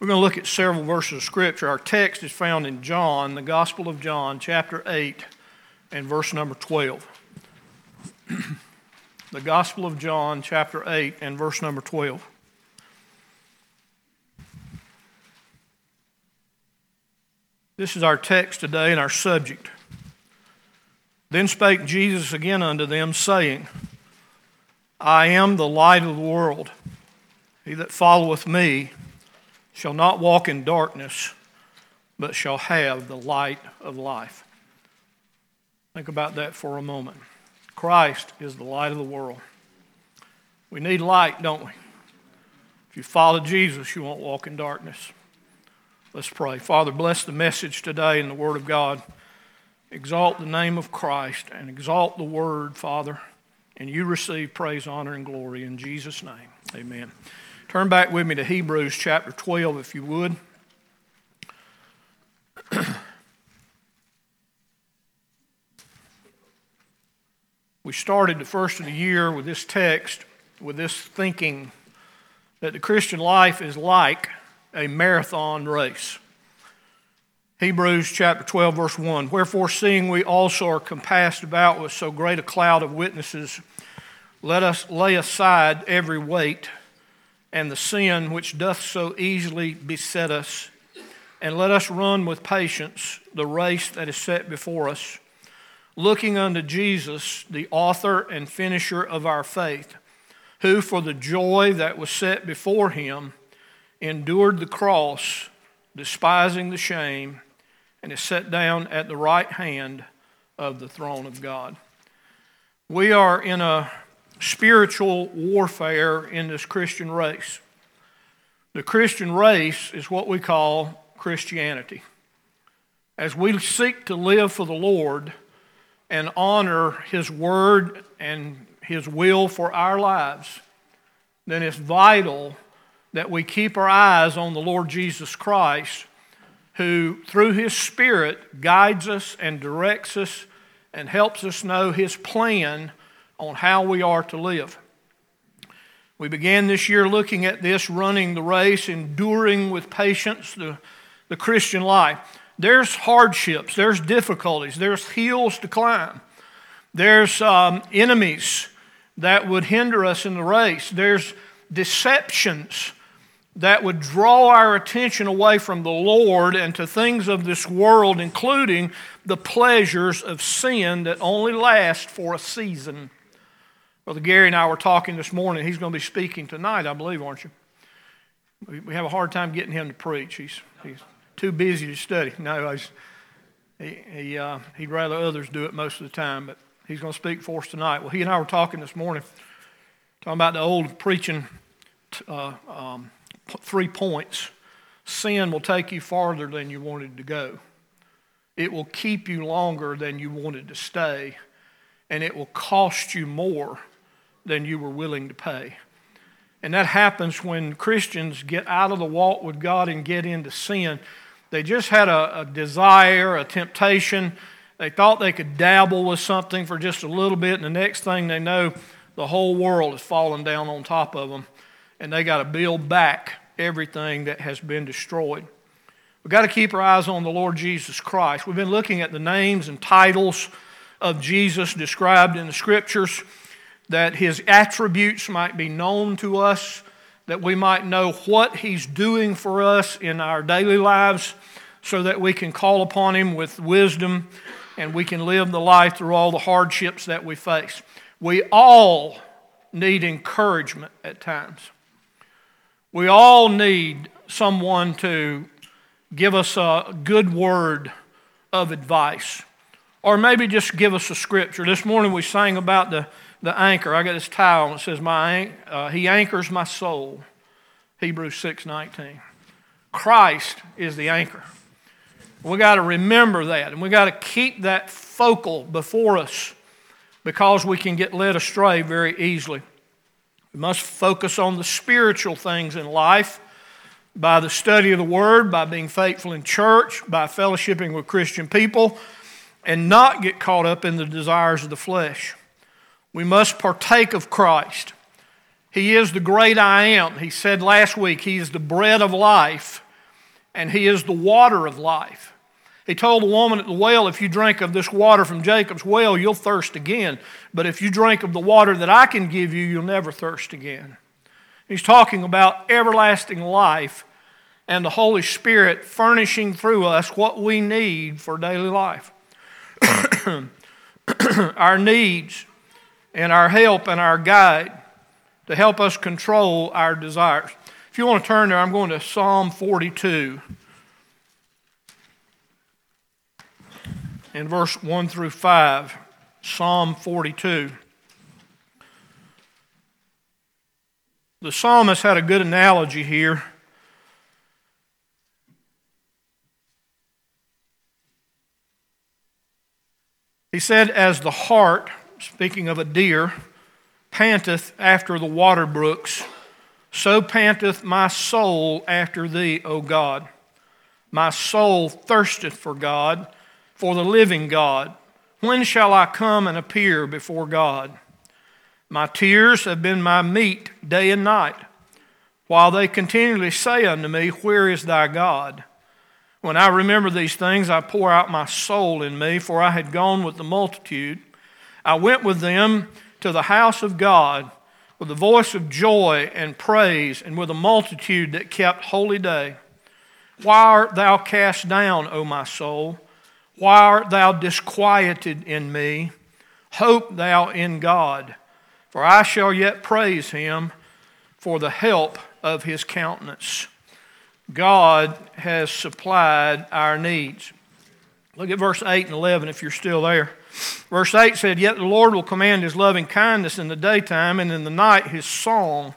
We're going to look at several verses of Scripture. Our text is found in John, the Gospel of John, chapter 8, and verse number 12. the Gospel of John, chapter 8, and verse number 12. This is our text today and our subject. Then spake Jesus again unto them, saying, I am the light of the world. He that followeth me shall not walk in darkness, but shall have the light of life. Think about that for a moment. Christ is the light of the world. We need light, don't we? If you follow Jesus, you won't walk in darkness. Let's pray. Father, bless the message today in the Word of God. Exalt the name of Christ and exalt the Word, Father, and you receive praise, honor, and glory in Jesus' name. Amen. Turn back with me to Hebrews chapter 12, if you would. we started the first of the year with this text, with this thinking that the Christian life is like a marathon race. Hebrews chapter 12, verse 1. Wherefore, seeing we also are compassed about with so great a cloud of witnesses, let us lay aside every weight and the sin which doth so easily beset us, and let us run with patience the race that is set before us, looking unto Jesus, the author and finisher of our faith, who for the joy that was set before him endured the cross, despising the shame, and is set down at the right hand of the throne of God. We are in a spiritual warfare in this Christian race. The Christian race is what we call Christianity. As we seek to live for the Lord and honor His Word and His will for our lives, then it's vital that we keep our eyes on the Lord Jesus Christ, who, through His Spirit, guides us and directs us and helps us know His plan on how we are to live. We began this year looking at this running the race, enduring with patience the, the Christian life. There's hardships, there's difficulties, there's hills to climb, there's um, enemies that would hinder us in the race, there's deceptions that would draw our attention away from the Lord and to things of this world, including the pleasures of sin that only last for a season. Brother Gary and I were talking this morning. He's going to be speaking tonight, I believe, aren't you? We have a hard time getting him to preach. He's, he's too busy to study. No, he, he, uh, he'd rather others do it most of the time, but he's going to speak for us tonight. Well, he and I were talking this morning, talking about the old preaching uh, um, three points. Sin will take you farther than you wanted to go. It will keep you longer than you wanted to stay, and it will cost you more than you were willing to pay. And that happens when Christians get out of the walk with God and get into sin. They just had a, a, desire, a temptation. They thought they could dabble with something for just a little bit, and the next thing they know, the whole world is falling down on top of them, and they got to build back everything that has been destroyed. We've got to keep our eyes on the Lord Jesus Christ. We've been looking at the names and titles of Jesus described in the scriptures that his attributes might be known to us, that we might know what he's doing for us in our daily lives, so that we can call upon him with wisdom and we can live the life through all the hardships that we face. We all need encouragement at times. We all need someone to give us a good word of advice, or maybe just give us a scripture. This morning we sang about the the anchor. I got this towel that says, my, uh, He anchors my soul. Hebrews 6 19. Christ is the anchor. We got to remember that, and we got to keep that focal before us because we can get led astray very easily. We must focus on the spiritual things in life by the study of the Word, by being faithful in church, by fellowshipping with Christian people, and not get caught up in the desires of the flesh. We must partake of Christ. He is the great I am. He said last week, He is the bread of life. and He is the water of life. He told the woman at the well, If you drink of this water from Jacob's well, you'll thirst again. But if you drink of the water that I can give you, you'll never thirst again. He's talking about everlasting life and the Holy Spirit furnishing through us what we need for daily life. our needs and our help and our guide to help us control our desires. If you want to turn there, I'm going to Psalm 42. in verse 1 through 5, Psalm 42. The psalmist had a good analogy here. He said, As the hart, speaking of a deer, panteth after the water brooks, so panteth my soul after thee, O God. My soul thirsteth for God for the living God. When shall I come and appear before God? My tears have been my meat day and night, while they continually say unto me, Where is thy God? When I remember these things, I pour out my soul in me, for I had gone with the multitude. I went with them to the house of God with a voice of joy and praise, and with a multitude that kept holy day. Why art thou cast down, O my soul? Why art thou disquieted in me? Hope thou in God, for I shall yet praise him for the help of his countenance. God has supplied our needs. Look at verse 8 and 11 if you're still there. Verse 8 said, Yet the Lord will command his loving kindness in the daytime, and in the night his song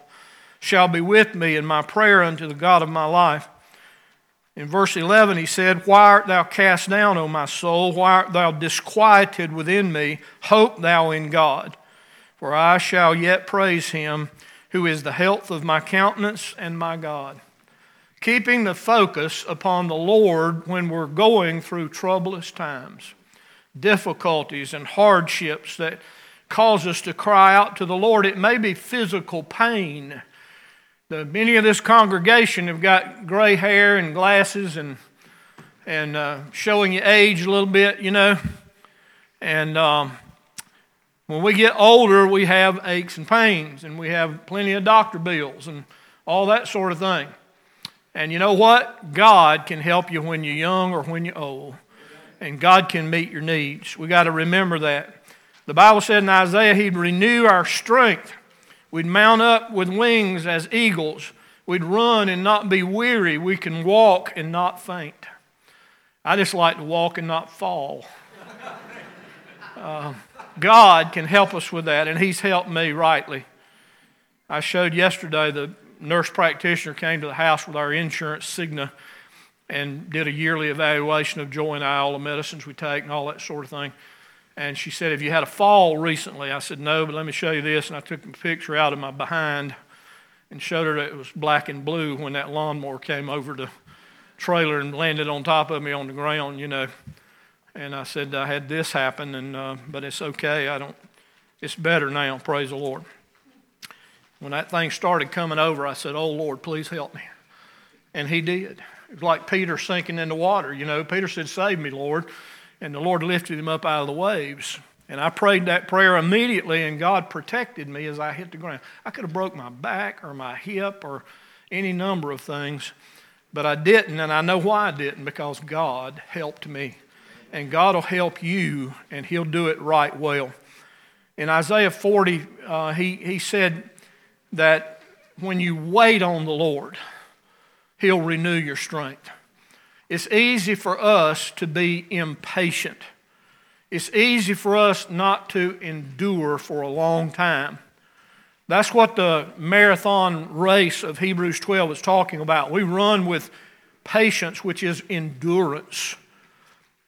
shall be with me, and my prayer unto the God of my life. In verse 11, he said, Why art thou cast down, O my soul? Why art thou disquieted within me? Hope thou in God, for I shall yet praise him who is the health of my countenance and my God. Keeping the focus upon the Lord when we're going through troublous times, difficulties, and hardships that cause us to cry out to the Lord. It may be physical pain the, many of this congregation have got gray hair and glasses and, and uh, showing you age a little bit, you know. And um, when we get older, we have aches and pains, and we have plenty of doctor bills and all that sort of thing. And you know what? God can help you when you're young or when you're old. And God can meet your needs. We got to remember that. The Bible said in Isaiah, He'd renew our strength. We'd mount up with wings as eagles. We'd run and not be weary. We can walk and not faint. I just like to walk and not fall. Uh, God can help us with that, and He's helped me rightly. I showed yesterday the nurse practitioner came to the house with our insurance Cigna and did a yearly evaluation of Joy and I, all the medicines we take, and all that sort of thing. And she said, Have you had a fall recently? I said, No, but let me show you this. And I took a picture out of my behind and showed her that it was black and blue when that lawnmower came over the trailer and landed on top of me on the ground, you know. And I said, I had this happen, and, uh, but it's okay. I don't, it's better now, praise the Lord. When that thing started coming over, I said, Oh Lord, please help me. And he did. Like Peter sinking in the water, you know. Peter said, Save me, Lord and the Lord lifted him up out of the waves. And I prayed that prayer immediately, and God protected me as I hit the ground. I could have broke my back or my hip or any number of things, but I didn't, and I know why I didn't because God helped me. And God will help you, and He'll do it right well. In Isaiah 40, uh, he, he said that when you wait on the Lord, He'll renew your strength. It's easy for us to be impatient. It's easy for us not to endure for a long time. That's what the marathon race of Hebrews 12 is talking about. We run with patience, which is endurance.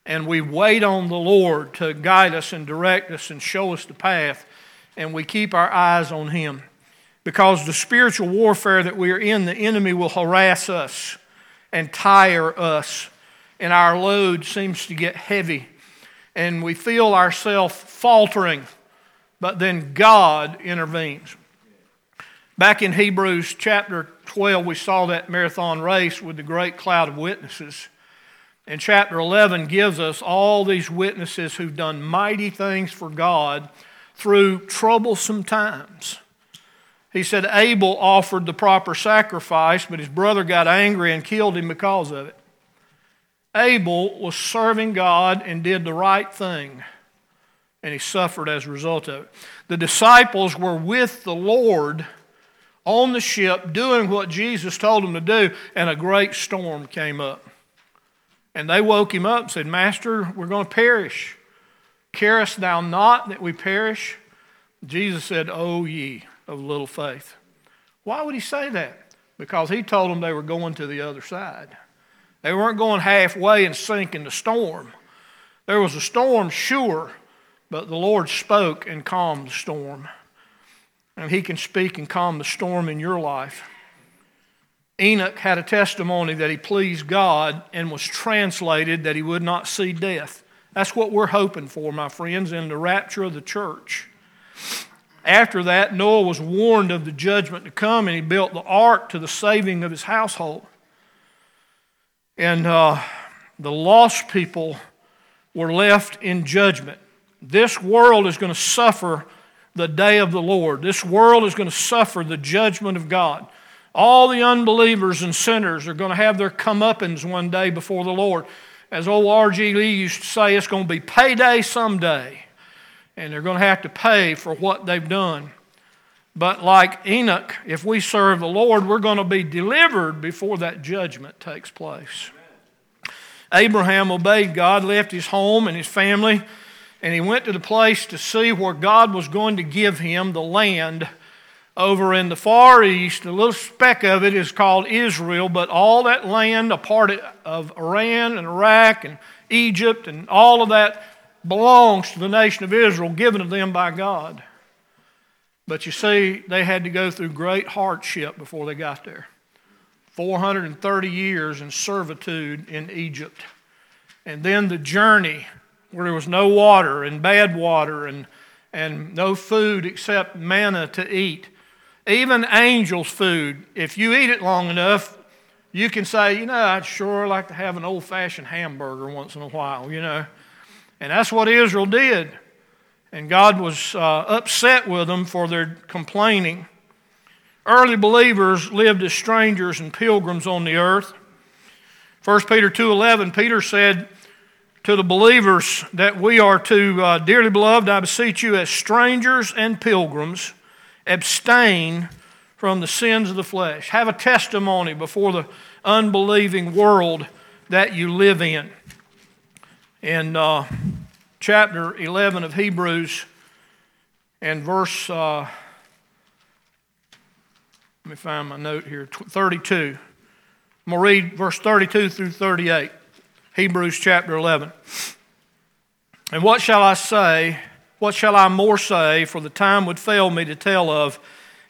And we wait on the Lord to guide us and direct us and show us the path. And we keep our eyes on Him. Because the spiritual warfare that we are in, the enemy will harass us and tire us, and our load seems to get heavy, and we feel ourselves faltering, but then God intervenes. Back in Hebrews chapter 12, we saw that marathon race with the great cloud of witnesses. And chapter 11 gives us all these witnesses who've done mighty things for God through troublesome times. He said Abel offered the proper sacrifice, but his brother got angry and killed him because of it. Abel was serving God and did the right thing, and he suffered as a result of it. The disciples were with the Lord on the ship doing what Jesus told them to do, and a great storm came up. And they woke him up and said, Master, we're going to perish. Carest thou not that we perish? Jesus said, O ye of little faith. Why would he say that? Because he told them they were going to the other side. They weren't going halfway and sinking the storm. There was a storm, sure, but the Lord spoke and calmed the storm. And he can speak and calm the storm in your life. Enoch had a testimony that he pleased God and was translated that he would not see death. That's what we're hoping for, my friends, in the rapture of the church. After that, Noah was warned of the judgment to come, and he built the ark to the saving of his household. And uh, the lost people were left in judgment. This world is going to suffer the day of the Lord. This world is going to suffer the judgment of God. All the unbelievers and sinners are going to have their comeuppance one day before the Lord. As old R.G. Lee used to say, it's going to be payday someday. And they're going to have to pay for what they've done. But like Enoch, if we serve the Lord, we're going to be delivered before that judgment takes place. Abraham obeyed God, left his home and his family, and he went to the place to see where God was going to give him the land over in the far east, a little speck of it is called Israel, but all that land, a part of Iran and Iraq and Egypt and all of that belongs to the nation of Israel, given to them by God. But you see, they had to go through great hardship before they got there. 430 years in servitude in Egypt. And then the journey where there was no water and bad water and, and no food except manna to eat. Even angels' food, if you eat it long enough, you can say, you know, I'd sure like to have an old fashioned hamburger once in a while, you know. And that's what Israel did. And God was uh, upset with them for their complaining. Early believers lived as strangers and pilgrims on the earth. 1 Peter 2:11 Peter said to the believers that we are to uh, dearly beloved I beseech you as strangers and pilgrims abstain from the sins of the flesh. Have a testimony before the unbelieving world that you live in. In uh, chapter 11 of Hebrews and verse, uh, let me find my note here, 32. I'm going to read verse 32 through 38, Hebrews chapter 11. And what shall I say? What shall I more say? For the time would fail me to tell of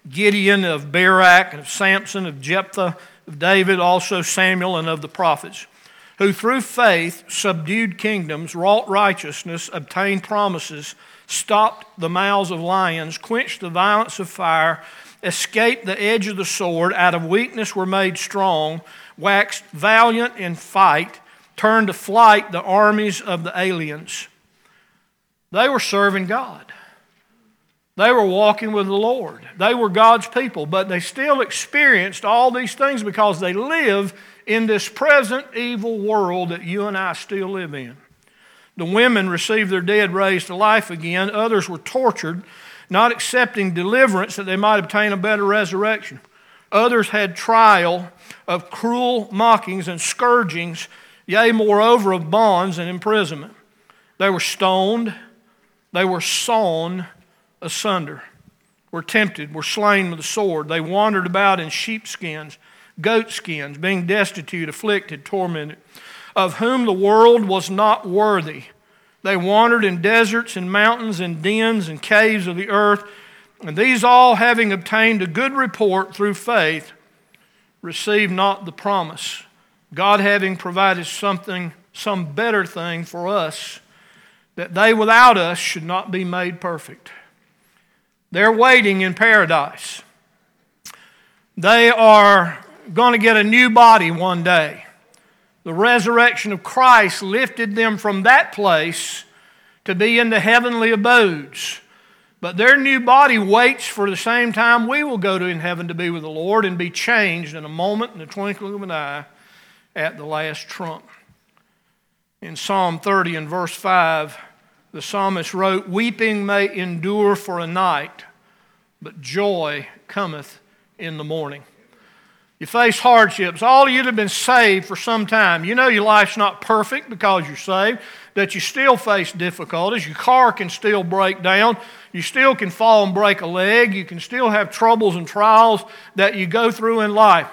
Gideon, of Barak, of Samson, of Jephthah, of David, also Samuel, and of the prophets, who through faith subdued kingdoms, wrought righteousness, obtained promises, stopped the mouths of lions, quenched the violence of fire, escaped the edge of the sword, out of weakness were made strong, waxed valiant in fight, turned to flight the armies of the aliens. They were serving God. They were walking with the Lord. They were God's people, but they still experienced all these things because they live in this present evil world that you and I still live in. The women received their dead raised to life again. Others were tortured, not accepting deliverance that they might obtain a better resurrection. Others had trial of cruel mockings and scourgings, yea, moreover, of bonds and imprisonment. They were stoned they were sawn asunder, were tempted, were slain with the sword. They wandered about in sheepskins, goatskins, being destitute, afflicted, tormented, of whom the world was not worthy. They wandered in deserts and mountains and dens and caves of the earth. And these all, having obtained a good report through faith, received not the promise. God having provided something, some better thing for us that they without us should not be made perfect. They're waiting in paradise. They are going to get a new body one day. The resurrection of Christ lifted them from that place to be in the heavenly abodes. But their new body waits for the same time we will go to in heaven to be with the Lord and be changed in a moment, in the twinkling of an eye, at the last trump. In Psalm 30 and verse 5, the psalmist wrote, Weeping may endure for a night, but joy cometh in the morning. You face hardships. All of you that have been saved for some time, you know your life's not perfect because you're saved, that you still face difficulties. Your car can still break down. You still can fall and break a leg. You can still have troubles and trials that you go through in life.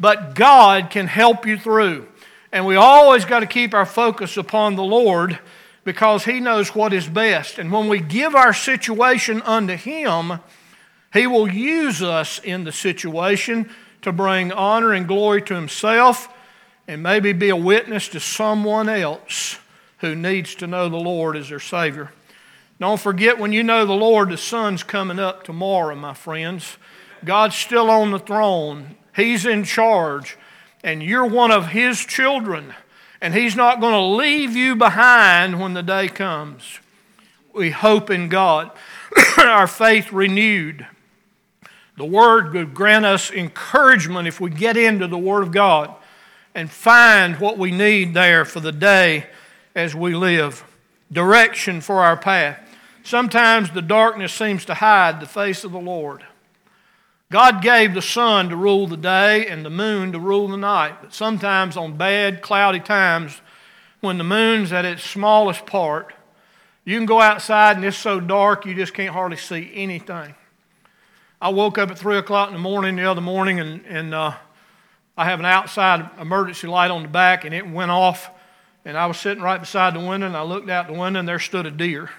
But God can help you through. And we always got to keep our focus upon the Lord because He knows what is best. And when we give our situation unto Him, He will use us in the situation to bring honor and glory to himself and maybe be a witness to someone else who needs to know the Lord as their Savior. Don't forget when you know the Lord, the sun's coming up tomorrow, my friends. God's still on the throne, He's in charge, and you're one of His children, and He's not going to leave you behind when the day comes. We hope in God, our faith renewed. The Word would grant us encouragement if we get into the Word of God and find what we need there for the day as we live. Direction for our path. Sometimes the darkness seems to hide the face of the Lord. God gave the sun to rule the day and the moon to rule the night, but sometimes on bad, cloudy times, when the moon's at its smallest part, you can go outside and it's so dark you just can't hardly see anything. I woke up at 3 o'clock in the morning the other morning, and, and uh, I have an outside emergency light on the back, and it went off. And I was sitting right beside the window, and I looked out the window, and there stood a deer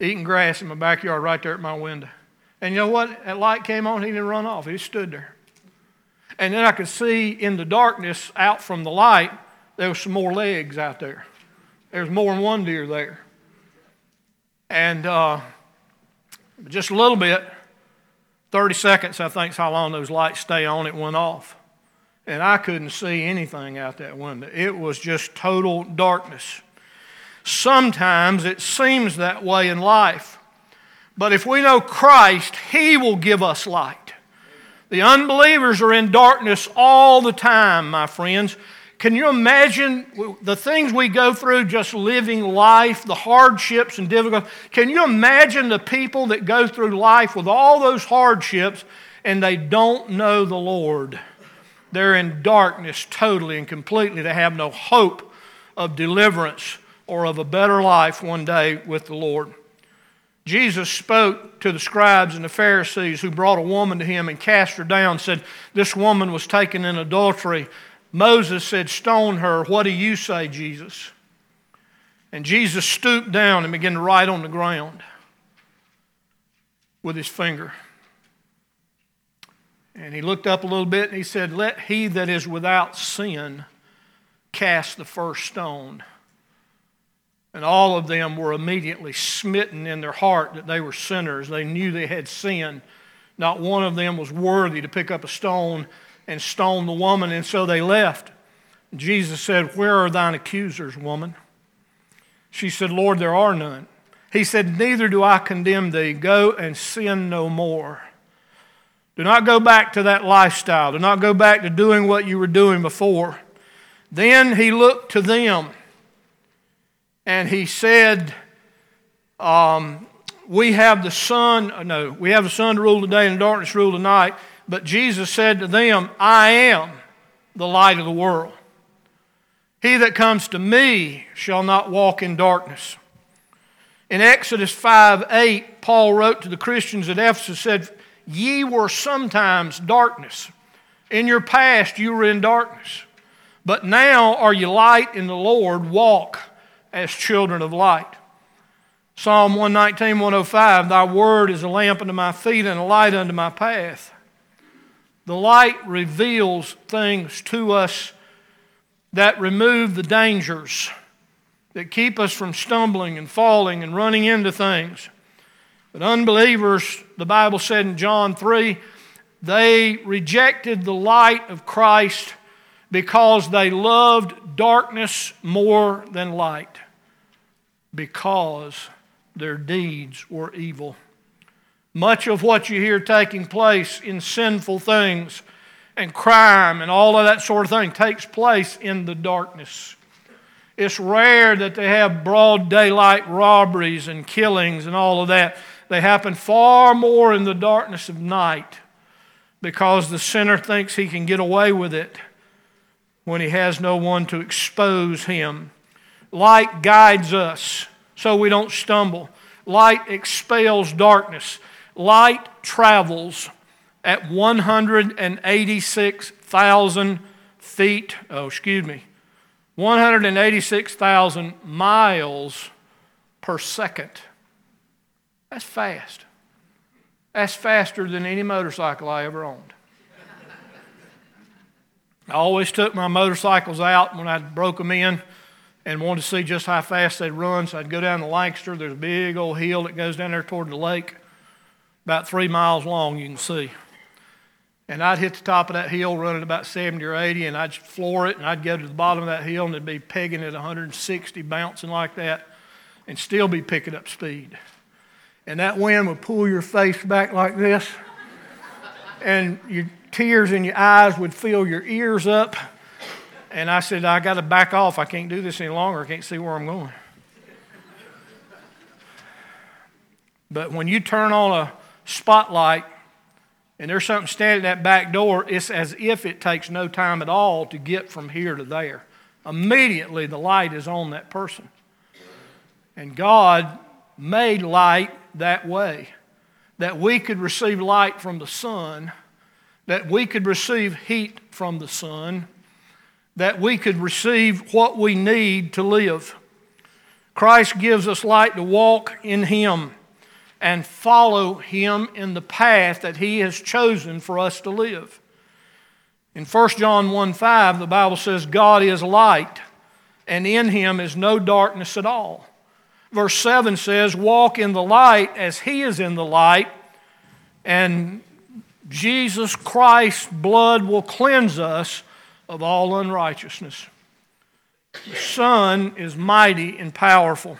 eating grass in my backyard right there at my window. And you know what? That light came on, he didn't run off, he stood there. And then I could see in the darkness out from the light, there was some more legs out there. There was more than one deer there. And uh, just a little bit, 30 seconds, I think, is how long those lights stay on. It went off. And I couldn't see anything out that window. It was just total darkness. Sometimes it seems that way in life. But if we know Christ, He will give us light. The unbelievers are in darkness all the time, my friends. Can you imagine the things we go through just living life, the hardships and difficulties? Can you imagine the people that go through life with all those hardships and they don't know the Lord? They're in darkness totally and completely. They have no hope of deliverance or of a better life one day with the Lord. Jesus spoke to the scribes and the Pharisees who brought a woman to him and cast her down, said, This woman was taken in adultery. Moses said, Stone her. What do you say, Jesus? And Jesus stooped down and began to write on the ground with his finger. And he looked up a little bit and he said, Let he that is without sin cast the first stone. And all of them were immediately smitten in their heart that they were sinners. They knew they had sinned. Not one of them was worthy to pick up a stone and stoned the woman, and so they left. Jesus said, Where are thine accusers, woman? She said, Lord, there are none. He said, Neither do I condemn thee. Go and sin no more. Do not go back to that lifestyle. Do not go back to doing what you were doing before. Then he looked to them and he said, um, We have the sun, no, we have the sun to rule the day and darkness to rule the night. But Jesus said to them, I am the light of the world. He that comes to me shall not walk in darkness. In Exodus 5 8, Paul wrote to the Christians at Ephesus, said, Ye were sometimes darkness. In your past, you were in darkness. But now are you light in the Lord. Walk as children of light. Psalm 119, 105 Thy word is a lamp unto my feet and a light unto my path. The light reveals things to us that remove the dangers, that keep us from stumbling and falling and running into things. But unbelievers, the Bible said in John 3, They rejected the light of Christ because they loved darkness more than light, because their deeds were evil. Much of what you hear taking place in sinful things and crime and all of that sort of thing takes place in the darkness. It's rare that they have broad daylight robberies and killings and all of that. They happen far more in the darkness of night because the sinner thinks he can get away with it when he has no one to expose him. Light guides us so we don't stumble. Light expels darkness. Light travels at 186,000 feet, oh, excuse me, 186,000 miles per second. That's fast. That's faster than any motorcycle I ever owned. I always took my motorcycles out when I broke them in and wanted to see just how fast they'd run. So I'd go down to Lancaster. There's a big old hill that goes down there toward the lake, about three miles long, you can see. And I'd hit the top of that hill running about 70 or 80, and I'd floor it, and I'd go to the bottom of that hill, and it'd be pegging at 160, bouncing like that, and still be picking up speed and that wind would pull your face back like this, and your tears in your eyes would fill your ears up. And I said, I got to back off. I can't do this any longer. I can't see where I'm going. But when you turn on a spotlight and there's something standing at that back door, it's as if it takes no time at all to get from here to there. Immediately, the light is on that person. And God made light that way that we could receive light from the sun, that we could receive heat from the sun, that we could receive what we need to live. Christ gives us light to walk in Him and follow Him in the path that He has chosen for us to live. In 1 John 1 5, the Bible says, God is light, and in Him is no darkness at all. Verse 7 says, Walk in the light as he is in the light, and Jesus Christ's blood will cleanse us of all unrighteousness. The sun is mighty and powerful,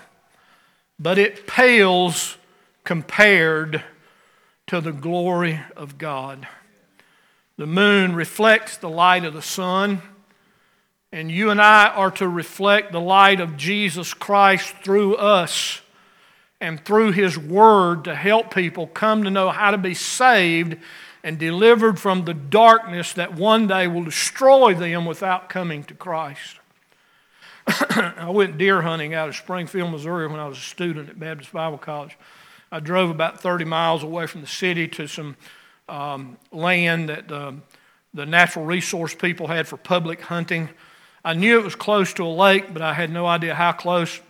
but it pales compared to the glory of God. The moon reflects the light of the sun and you and I are to reflect the light of Jesus Christ through us and through His Word to help people come to know how to be saved and delivered from the darkness that one day will destroy them without coming to Christ. I went deer hunting out of Springfield, Missouri when I was a student at Baptist Bible College. I drove about 30 miles away from the city to some um, land that uh, the natural resource people had for public hunting. I knew it was close to a lake, but I had no idea how close.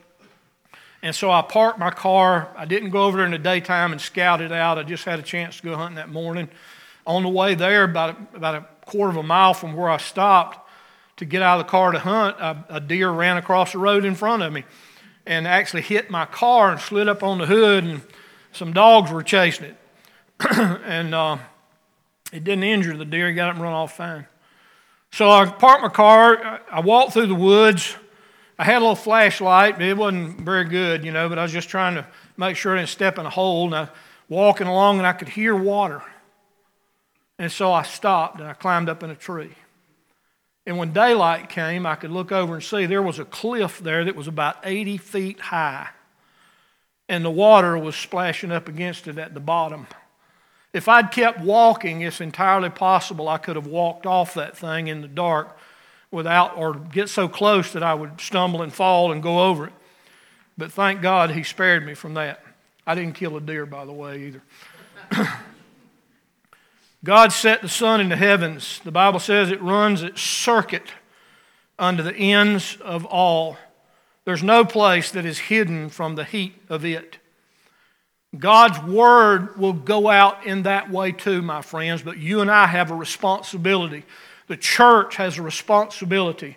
And so I parked my car. I didn't go over there in the daytime and scout it out. I just had a chance to go hunting that morning. On the way there, about a, about a quarter of a mile from where I stopped to get out of the car to hunt, a, a deer ran across the road in front of me and actually hit my car and slid up on the hood, and some dogs were chasing it. and uh, it didn't injure the deer. Got up and run off fine. So I parked my car. I walked through the woods. I had a little flashlight, but it wasn't very good, you know, but I was just trying to make sure I didn't step in a hole. And I walking along and I could hear water. And so I stopped and I climbed up in a tree. And when daylight came, I could look over and see there was a cliff there that was about 80 feet high. And the water was splashing up against it at the bottom. If I'd kept walking, it's entirely possible I could have walked off that thing in the dark without, or get so close that I would stumble and fall and go over it. But thank God he spared me from that. I didn't kill a deer, by the way, either. God set the sun in the heavens. The Bible says it runs its circuit unto the ends of all. There's no place that is hidden from the heat of it. God's word will go out in that way too, my friends, but you and I have a responsibility. The church has a responsibility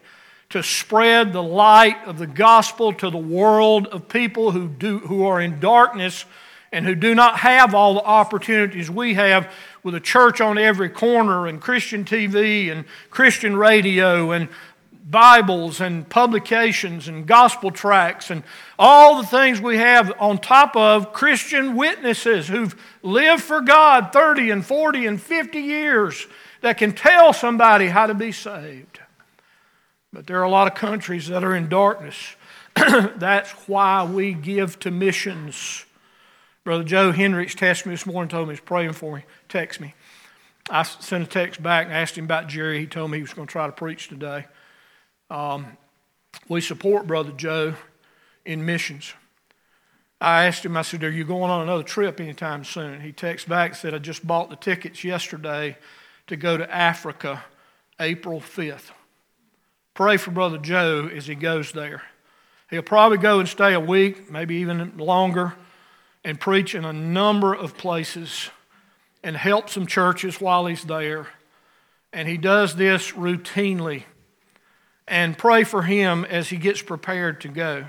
to spread the light of the gospel to the world of people who, do, who are in darkness and who do not have all the opportunities we have with a church on every corner and Christian TV and Christian radio and Bibles and publications and gospel tracts and all the things we have on top of Christian witnesses who've lived for God 30 and 40 and 50 years that can tell somebody how to be saved. But there are a lot of countries that are in darkness. That's why we give to missions. Brother Joe Henricks texted me this morning, told me he's praying for me. Text me. I sent a text back and asked him about Jerry. He told me he was going to try to preach today. Um, we support Brother Joe in missions. I asked him, I said, Are you going on another trip anytime soon? He texted back said, I just bought the tickets yesterday to go to Africa April 5th. Pray for Brother Joe as he goes there. He'll probably go and stay a week, maybe even longer, and preach in a number of places and help some churches while he's there. And he does this routinely and pray for him as he gets prepared to go.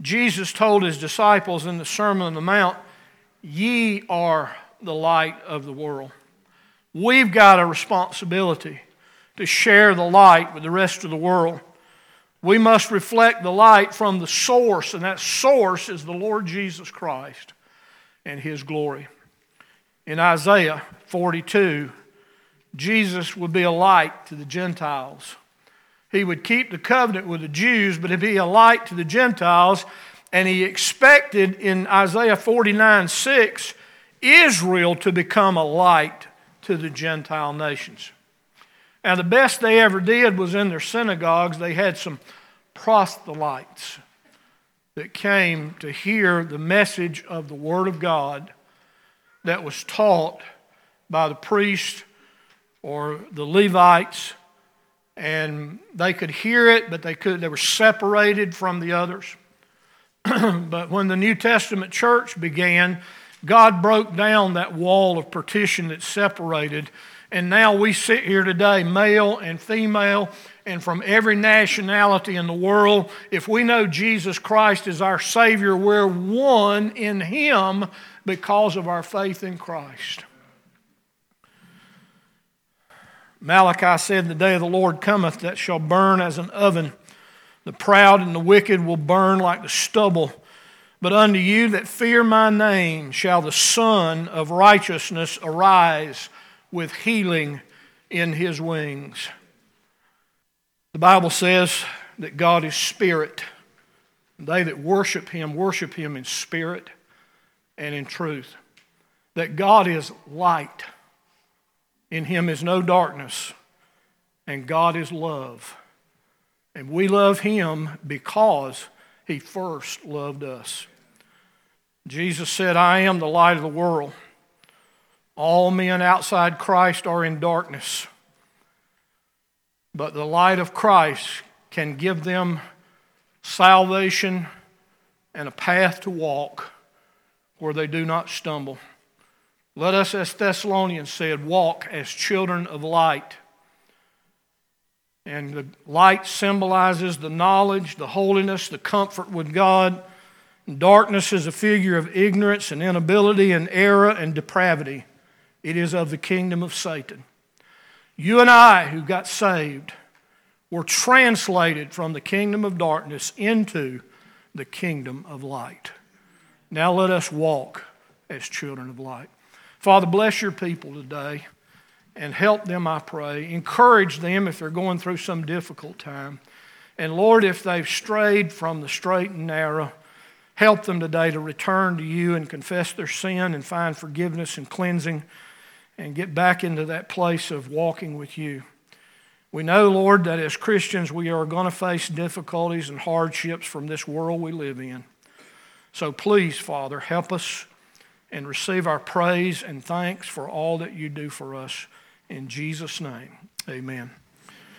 Jesus told his disciples in the Sermon on the Mount, Ye are the light of the world. We've got a responsibility to share the light with the rest of the world. We must reflect the light from the source, and that source is the Lord Jesus Christ and his glory. In Isaiah 42, Jesus would be a light to the Gentiles he would keep the covenant with the Jews, but he'd be a light to the Gentiles. And he expected in Isaiah 49 6 Israel to become a light to the Gentile nations. Now, the best they ever did was in their synagogues, they had some proselytes that came to hear the message of the Word of God that was taught by the priests or the Levites and they could hear it, but they could they were separated from the others. but when the New Testament church began, God broke down that wall of partition that separated, and now we sit here today, male and female, and from every nationality in the world. If we know Jesus Christ is our Savior, we're one in Him because of our faith in Christ. Malachi said, The day of the Lord cometh that shall burn as an oven. The proud and the wicked will burn like the stubble. But unto you that fear my name shall the Sun of righteousness arise with healing in his wings. The Bible says that God is spirit. They that worship him worship him in spirit and in truth. That God is light. In him is no darkness, and God is love. And we love him because he first loved us. Jesus said, I am the light of the world. All men outside Christ are in darkness. But the light of Christ can give them salvation and a path to walk where they do not stumble. Let us, as Thessalonians said, walk as children of light. And the light symbolizes the knowledge, the holiness, the comfort with God. darkness is a figure of ignorance and inability and error and depravity. It is of the kingdom of Satan. You and I, who got saved, were translated from the kingdom of darkness into the kingdom of light. Now let us walk as children of light. Father, bless your people today and help them, I pray. Encourage them if they're going through some difficult time. And Lord, if they've strayed from the straight and narrow, help them today to return to you and confess their sin and find forgiveness and cleansing and get back into that place of walking with you. We know, Lord, that as Christians we are going to face difficulties and hardships from this world we live in. So please, Father, help us and receive our praise and thanks for all that you do for us. In Jesus' name, amen.